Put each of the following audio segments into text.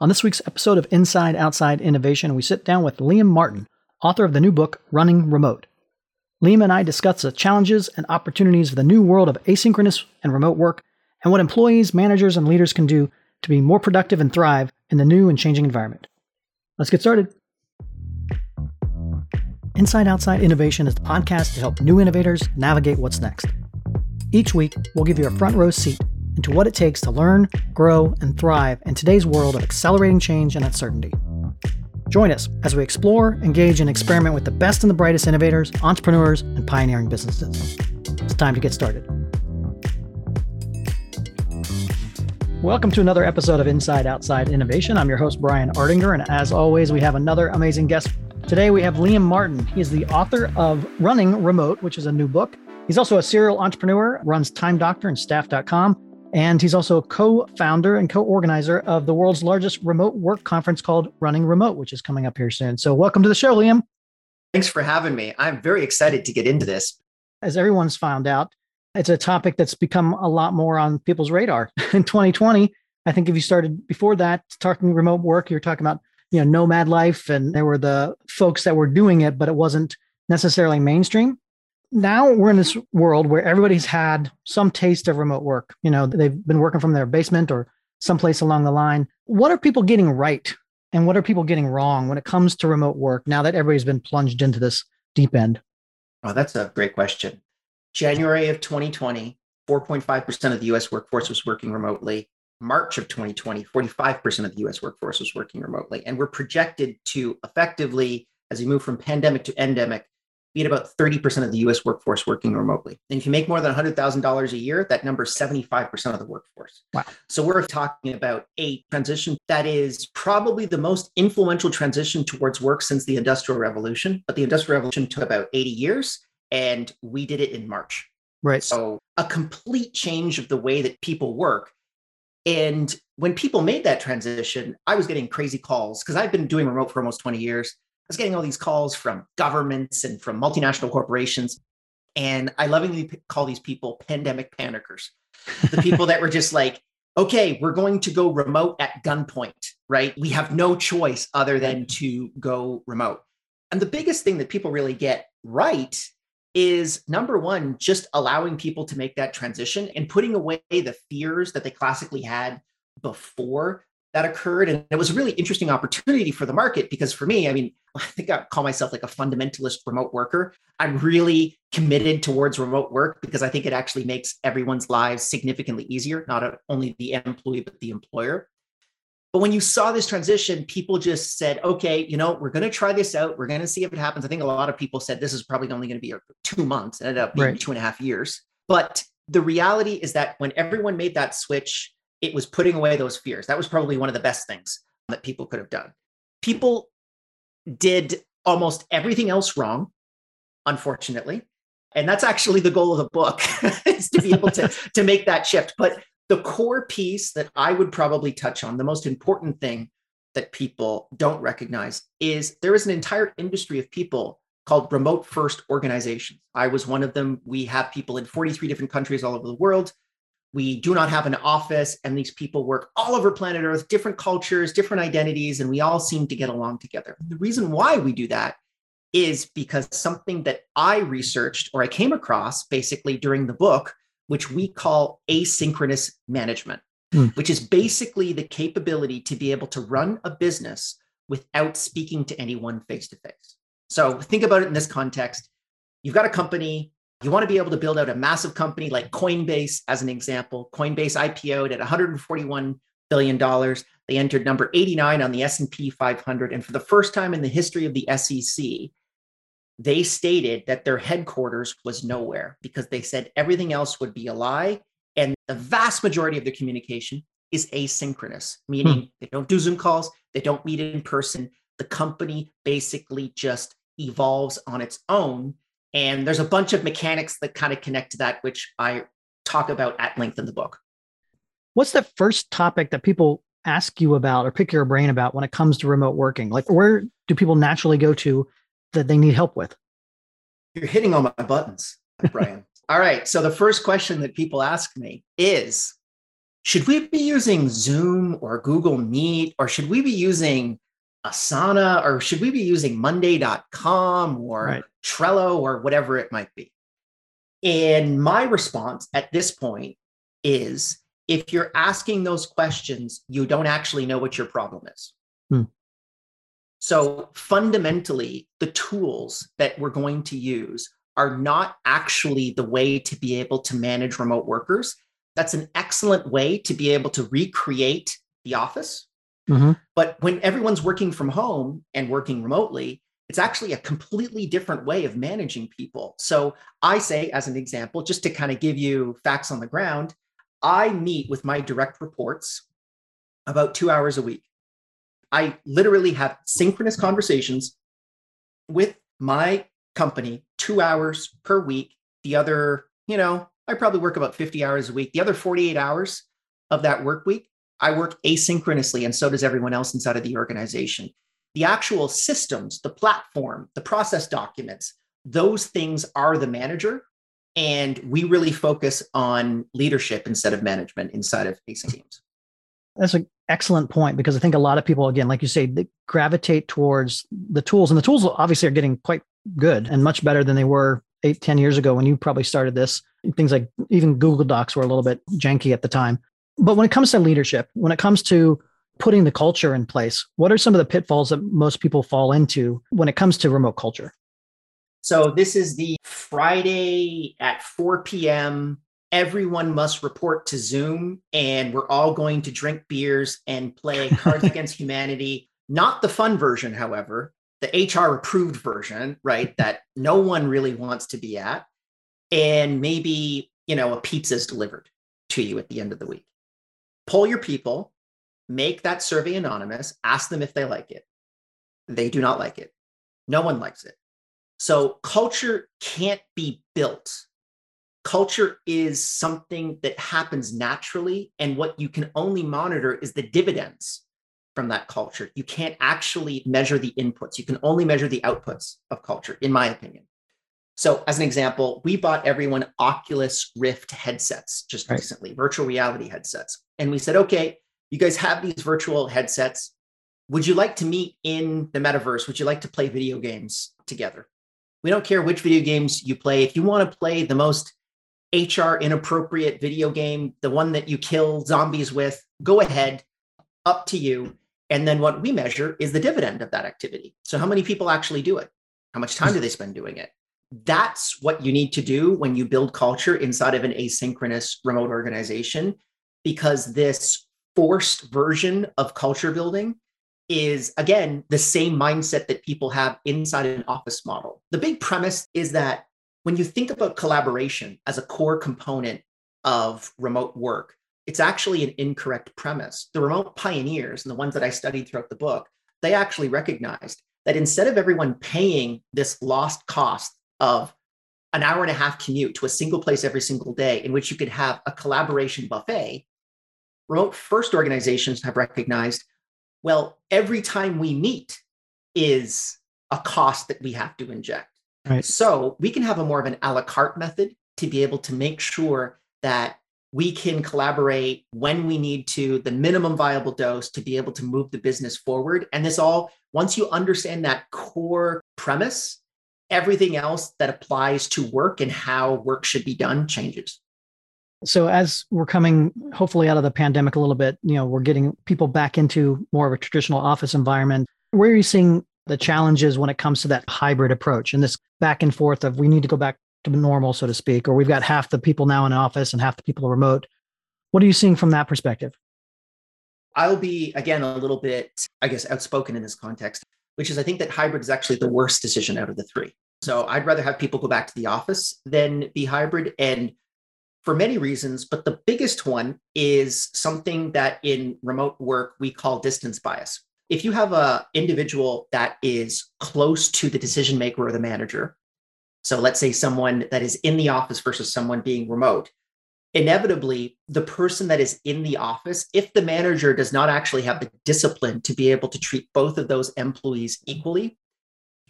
On this week's episode of Inside Outside Innovation, we sit down with Liam Martin, author of the new book, Running Remote. Liam and I discuss the challenges and opportunities of the new world of asynchronous and remote work and what employees, managers, and leaders can do to be more productive and thrive in the new and changing environment. Let's get started. Inside Outside Innovation is the podcast to help new innovators navigate what's next. Each week, we'll give you a front row seat into what it takes to learn, grow, and thrive in today's world of accelerating change and uncertainty. Join us as we explore, engage, and experiment with the best and the brightest innovators, entrepreneurs, and pioneering businesses. It's time to get started. Welcome to another episode of Inside Outside Innovation. I'm your host, Brian Ardinger, and as always, we have another amazing guest. Today, we have Liam Martin. He is the author of Running Remote, which is a new book. He's also a serial entrepreneur, runs Time Doctor and Staff.com, and he's also a co founder and co organizer of the world's largest remote work conference called Running Remote, which is coming up here soon. So, welcome to the show, Liam. Thanks for having me. I'm very excited to get into this. As everyone's found out, it's a topic that's become a lot more on people's radar. In 2020, I think if you started before that talking remote work, you're talking about you know nomad life, and there were the folks that were doing it, but it wasn't necessarily mainstream now we're in this world where everybody's had some taste of remote work. You know, they've been working from their basement or someplace along the line. What are people getting right and what are people getting wrong when it comes to remote work now that everybody's been plunged into this deep end? Oh, that's a great question. January of 2020, 4.5% of the US workforce was working remotely. March of 2020, 45% of the US workforce was working remotely. And we're projected to effectively, as we move from pandemic to endemic, be at about 30% of the US workforce working remotely. And if you make more than $100,000 a year, that number is 75% of the workforce. Wow. So we're talking about a transition that is probably the most influential transition towards work since the Industrial Revolution. But the Industrial Revolution took about 80 years, and we did it in March. Right. So a complete change of the way that people work. And when people made that transition, I was getting crazy calls because I've been doing remote for almost 20 years was getting all these calls from governments and from multinational corporations. And I lovingly call these people pandemic panickers. The people that were just like, okay, we're going to go remote at gunpoint, right? We have no choice other than to go remote. And the biggest thing that people really get right is number one, just allowing people to make that transition and putting away the fears that they classically had before that occurred. And it was a really interesting opportunity for the market because for me, I mean, I think I call myself like a fundamentalist remote worker. I'm really committed towards remote work because I think it actually makes everyone's lives significantly easier, not only the employee, but the employer. But when you saw this transition, people just said, okay, you know, we're going to try this out. We're going to see if it happens. I think a lot of people said this is probably only going to be uh, two months. It ended up being right. two and a half years. But the reality is that when everyone made that switch, it was putting away those fears. That was probably one of the best things that people could have done. People did almost everything else wrong, unfortunately. And that's actually the goal of the book is to be able to, to make that shift. But the core piece that I would probably touch on, the most important thing that people don't recognize is there is an entire industry of people called remote first organizations. I was one of them. We have people in 43 different countries all over the world we do not have an office and these people work all over planet earth different cultures different identities and we all seem to get along together. The reason why we do that is because something that i researched or i came across basically during the book which we call asynchronous management hmm. which is basically the capability to be able to run a business without speaking to anyone face to face. So think about it in this context. You've got a company you want to be able to build out a massive company like Coinbase, as an example. Coinbase IPO'd at 141 billion dollars. They entered number 89 on the S&P 500, and for the first time in the history of the SEC, they stated that their headquarters was nowhere because they said everything else would be a lie, and the vast majority of their communication is asynchronous, meaning hmm. they don't do Zoom calls, they don't meet in person. The company basically just evolves on its own and there's a bunch of mechanics that kind of connect to that, which I talk about at length in the book. What's the first topic that people ask you about or pick your brain about when it comes to remote working? Like, where do people naturally go to that they need help with? You're hitting all my buttons, Brian. all right. So, the first question that people ask me is should we be using Zoom or Google Meet, or should we be using Asana, or should we be using Monday.com or right. Trello or whatever it might be? And my response at this point is if you're asking those questions, you don't actually know what your problem is. Hmm. So fundamentally, the tools that we're going to use are not actually the way to be able to manage remote workers. That's an excellent way to be able to recreate the office. Mm-hmm. But when everyone's working from home and working remotely, it's actually a completely different way of managing people. So I say, as an example, just to kind of give you facts on the ground, I meet with my direct reports about two hours a week. I literally have synchronous conversations with my company two hours per week. The other, you know, I probably work about 50 hours a week. The other 48 hours of that work week, I work asynchronously, and so does everyone else inside of the organization. The actual systems, the platform, the process documents, those things are the manager. And we really focus on leadership instead of management inside of async teams. That's an excellent point because I think a lot of people, again, like you say, they gravitate towards the tools, and the tools obviously are getting quite good and much better than they were eight, ten years ago when you probably started this. Things like even Google Docs were a little bit janky at the time. But when it comes to leadership, when it comes to putting the culture in place, what are some of the pitfalls that most people fall into when it comes to remote culture? So, this is the Friday at 4 p.m. Everyone must report to Zoom, and we're all going to drink beers and play Cards Against Humanity. Not the fun version, however, the HR approved version, right? That no one really wants to be at. And maybe, you know, a pizza is delivered to you at the end of the week. Pull your people, make that survey anonymous, ask them if they like it. They do not like it. No one likes it. So culture can't be built. Culture is something that happens naturally. And what you can only monitor is the dividends from that culture. You can't actually measure the inputs. You can only measure the outputs of culture, in my opinion. So, as an example, we bought everyone Oculus Rift headsets just right. recently, virtual reality headsets. And we said, okay, you guys have these virtual headsets. Would you like to meet in the metaverse? Would you like to play video games together? We don't care which video games you play. If you want to play the most HR inappropriate video game, the one that you kill zombies with, go ahead, up to you. And then what we measure is the dividend of that activity. So, how many people actually do it? How much time do they spend doing it? That's what you need to do when you build culture inside of an asynchronous remote organization, because this forced version of culture building is again the same mindset that people have inside an office model. The big premise is that when you think about collaboration as a core component of remote work, it's actually an incorrect premise. The remote pioneers and the ones that I studied throughout the book, they actually recognized that instead of everyone paying this lost cost of an hour and a half commute to a single place every single day in which you could have a collaboration buffet, remote first organizations have recognized well, every time we meet is a cost that we have to inject. Right. So we can have a more of an a la carte method to be able to make sure that we can collaborate when we need to, the minimum viable dose to be able to move the business forward. And this all, once you understand that core premise, everything else that applies to work and how work should be done changes. So as we're coming hopefully out of the pandemic a little bit, you know, we're getting people back into more of a traditional office environment. Where are you seeing the challenges when it comes to that hybrid approach and this back and forth of we need to go back to normal, so to speak, or we've got half the people now in office and half the people are remote. What are you seeing from that perspective? I'll be again a little bit, I guess, outspoken in this context, which is I think that hybrid is actually the worst decision out of the three. So I'd rather have people go back to the office than be hybrid. And for many reasons, but the biggest one is something that in remote work we call distance bias. If you have an individual that is close to the decision maker or the manager, so let's say someone that is in the office versus someone being remote, inevitably the person that is in the office, if the manager does not actually have the discipline to be able to treat both of those employees equally,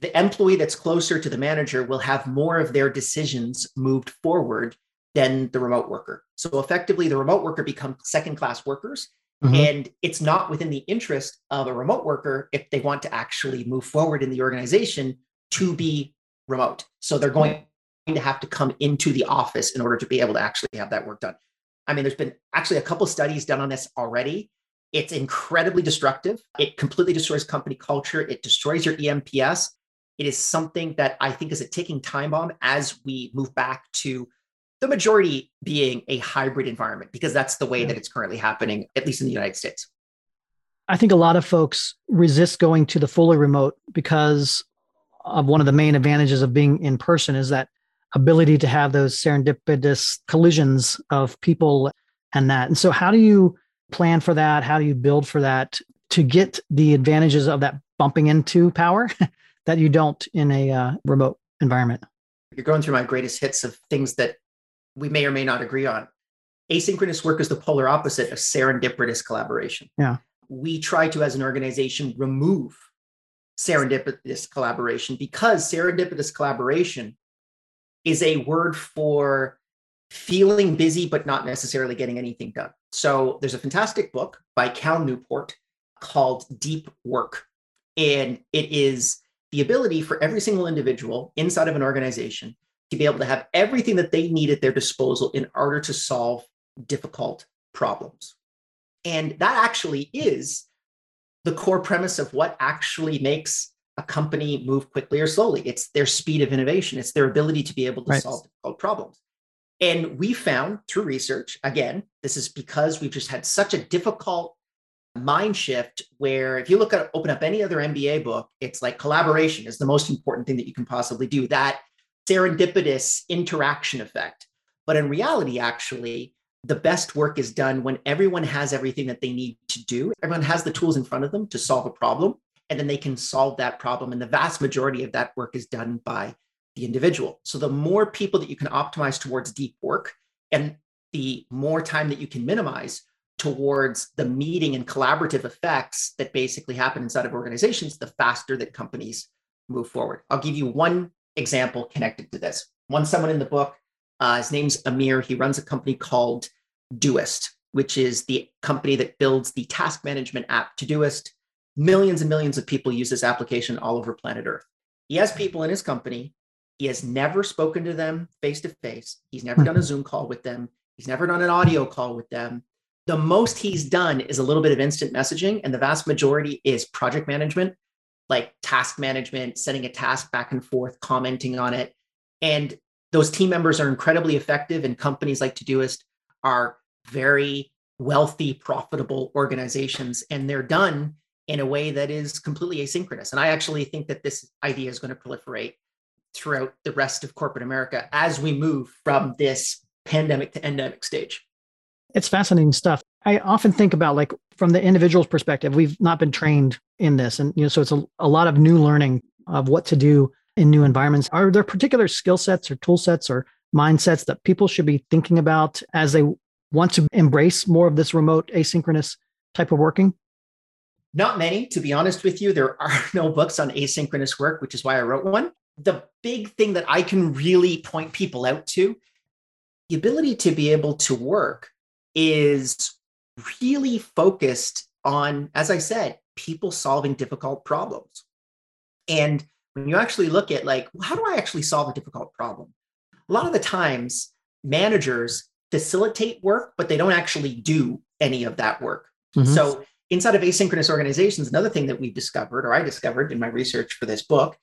the employee that's closer to the manager will have more of their decisions moved forward than the remote worker. So effectively, the remote worker becomes second class workers. Mm-hmm. And it's not within the interest of a remote worker if they want to actually move forward in the organization to be remote. So they're going to have to come into the office in order to be able to actually have that work done. I mean, there's been actually a couple studies done on this already. It's incredibly destructive. It completely destroys company culture. It destroys your eNPS. It is something that I think is a ticking time bomb as we move back to the majority being a hybrid environment, because that's the way that it's currently happening, at least in the United States. I think a lot of folks resist going to the fully remote because of one of the main advantages of being in person is that ability to have those serendipitous collisions of people and that. And so, how do you plan for that? How do you build for that to get the advantages of that bumping into power that you don't in a uh, remote environment? You're going through my greatest hits of things that we may or may not agree on. Asynchronous work is the polar opposite of serendipitous collaboration. Yeah. We try to, as an organization, remove serendipitous collaboration because serendipitous collaboration is a word for feeling busy but not necessarily getting anything done. So there's a fantastic book by Cal Newport called Deep Work. And it is the ability for every single individual inside of an organization to be able to have everything that they need at their disposal in order to solve difficult problems. And that actually is the core premise of what actually makes a company move quickly or slowly. It's their speed of innovation, it's their ability to be able to right. solve difficult problems. And we found through research, again, this is because we've just had such a difficult mind shift where if you look at open up any other MBA book, it's like collaboration is the most important thing that you can possibly do. That serendipitous interaction effect. But in reality, actually, the best work is done when everyone has everything that they need to do. Everyone has the tools in front of them to solve a problem, and then they can solve that problem. And the vast majority of that work is done by the individual. So the more people that you can optimize towards deep work and the more time that you can minimize towards the meeting and collaborative effects that basically happen inside of organizations, the faster that companies move forward. I'll give you one example connected to this. One someone in the book, uh, his name's Amir. He runs a company called Doist, which is the company that builds the task management app Todoist. Millions and millions of people use this application all over planet Earth. He has people in his company. He has never spoken to them face to face. He's never hmm. done a Zoom call with them. He's never done an audio call with them. The most he's done is a little bit of instant messaging, and the vast majority is project management like task management, sending a task back and forth, commenting on it. And those team members are incredibly effective, and companies like Todoist are very wealthy, profitable organizations, and they're done in a way that is completely asynchronous. And I actually think that this idea is going to proliferate throughout the rest of corporate America as we move from this pandemic to endemic stage. It's fascinating stuff. I often think about like from the individual's perspective, we've not been trained in this. And you know, so it's a, a lot of new learning of what to do in new environments. Are there particular skill sets or tool sets or mindsets that people should be thinking about as they want to embrace more of this remote asynchronous type of working? Not many, to be honest with you. There are no books on asynchronous work, which is why I wrote one. The big thing that I can really point people out to the ability to be able to work is really focused on, as I said, people solving difficult problems. And when you actually look at like, how do I actually solve a difficult problem? A lot of the times, managers facilitate work, but they don't actually do any of that work. Mm-hmm. So inside of asynchronous organizations, another thing that we discovered, or I discovered in my research for this book,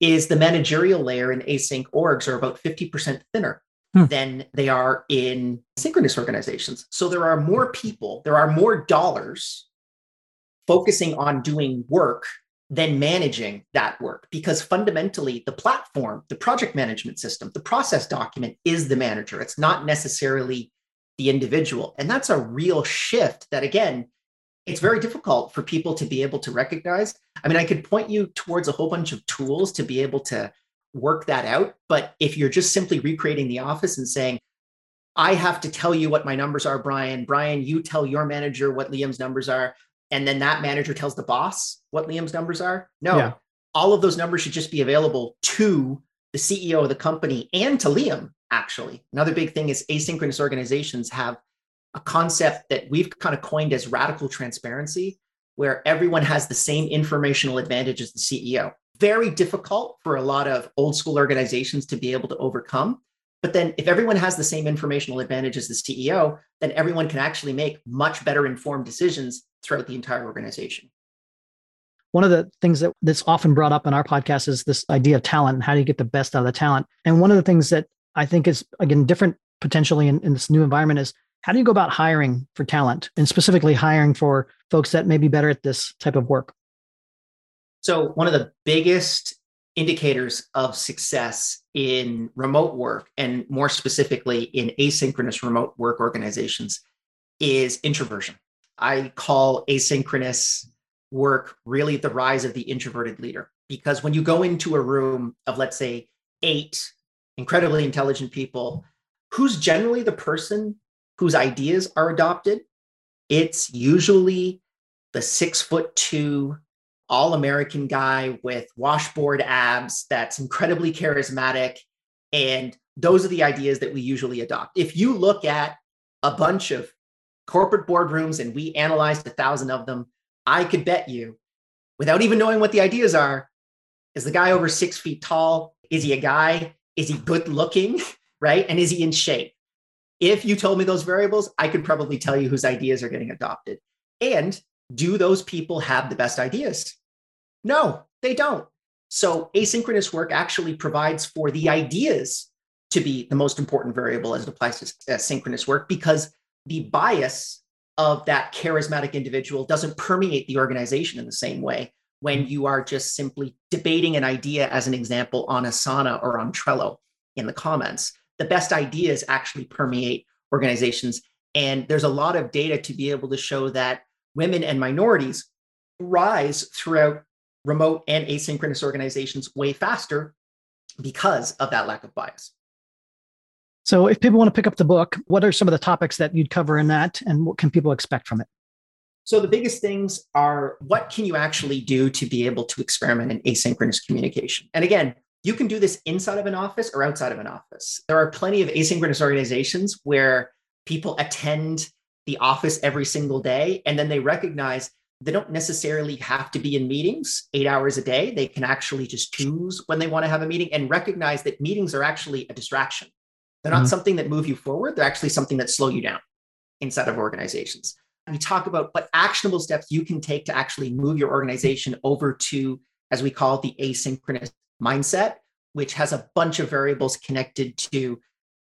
is the managerial layer in async orgs are about 50% thinner hmm. than they are in synchronous organizations. So there are more people, there are more dollars focusing on doing work than managing that work because fundamentally the platform, the project management system, the process document is the manager. It's not necessarily the individual. And that's a real shift that, again, it's very difficult for people to be able to recognize. I mean, I could point you towards a whole bunch of tools to be able to work that out. But if you're just simply recreating the office and saying, I have to tell you what my numbers are, Brian. Brian, you tell your manager what Liam's numbers are. And then that manager tells the boss what Liam's numbers are. No, yeah. all of those numbers should just be available to the CEO of the company and to Liam actually. Another big thing is asynchronous organizations have a concept that we've kind of coined as radical transparency, where everyone has the same informational advantage as the CEO. Very difficult for a lot of old school organizations to be able to overcome. But then, if everyone has the same informational advantage as the CEO, then everyone can actually make much better informed decisions throughout the entire organization. One of the things that that's often brought up in our podcast is this idea of talent and how do you get the best out of the talent. And one of the things that I think is again different potentially in, in this new environment is how do you go about hiring for talent and specifically hiring for folks that may be better at this type of work? So, one of the biggest indicators of success in remote work and more specifically in asynchronous remote work organizations is introversion. I call asynchronous work really the rise of the introverted leader because when you go into a room of let's say eight incredibly intelligent people who's generally the person whose ideas are adopted it's usually the six foot two all American guy with washboard abs that's incredibly charismatic. And those are the ideas that we usually adopt. If you look at a bunch of corporate boardrooms and we analyzed a thousand of them, I could bet you, without even knowing what the ideas are, is the guy over six feet tall? Is he a guy? Is he good looking? Right? And is he in shape? If you told me those variables, I could probably tell you whose ideas are getting adopted. And do those people have the best ideas? No, they don't. So asynchronous work actually provides for the ideas to be the most important variable as it applies to synchronous work because the bias of that charismatic individual doesn't permeate the organization in the same way when you are just simply debating an idea, as an example, on Asana or on Trello in the comments. The best ideas actually permeate organizations. And there's a lot of data to be able to show that women and minorities rise throughout remote and asynchronous organizations way faster because of that lack of bias. So, if people want to pick up the book, what are some of the topics that you'd cover in that, and what can people expect from it? So, the biggest things are what can you actually do to be able to experiment in asynchronous communication? And again, you can do this inside of an office or outside of an office. There are plenty of asynchronous organizations where people attend the office every single day and then they recognize they don't necessarily have to be in meetings eight hours a day. They can actually just choose when they want to have a meeting and recognize that meetings are actually a distraction. They're not mm-hmm. something that move you forward. They're actually something that slow you down inside of organizations. We talk about what actionable steps you can take to actually move your organization over to, as we call it, the asynchronous mindset, which has a bunch of variables connected to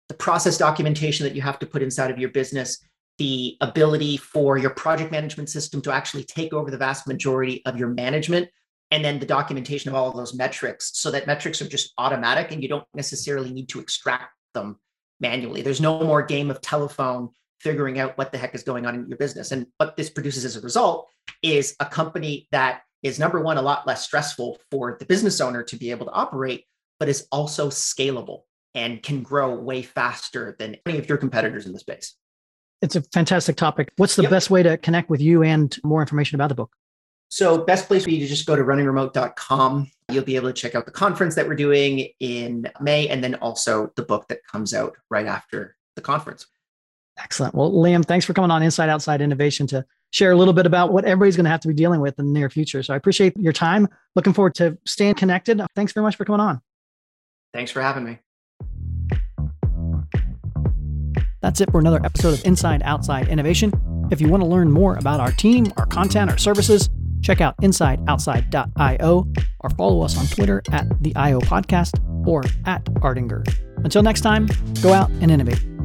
the process documentation that you have to put inside of your business, the ability for your project management system to actually take over the vast majority of your management and then the documentation of all of those metrics. So that metrics are just automatic and you don't necessarily need to extract them manually. There's no more game of telephone figuring out what the heck is going on in your business. And what this produces as a result is a company that is number one a lot less stressful for the business owner to be able to operate but is also scalable and can grow way faster than any of your competitors in the space it's a fantastic topic. What's the yep. best way to connect with you and more information about the book? So, best place for you to just go to runningremote.com. You'll be able to check out the conference that we're doing in May and then also the book that comes out right after the conference. Excellent. Well, Liam, thanks for coming on Inside Outside Innovation to share a little bit about what everybody's going to have to be dealing with in the near future. So, I appreciate your time. Looking forward to staying connected. Thanks very much for coming on. Thanks for having me. That's it for another episode of Inside Outside Innovation. If you want to learn more about our team, our content, our services, check out insideoutside.io or follow us on Twitter at the IO Podcast or at Ardinger. Until next time, go out and innovate.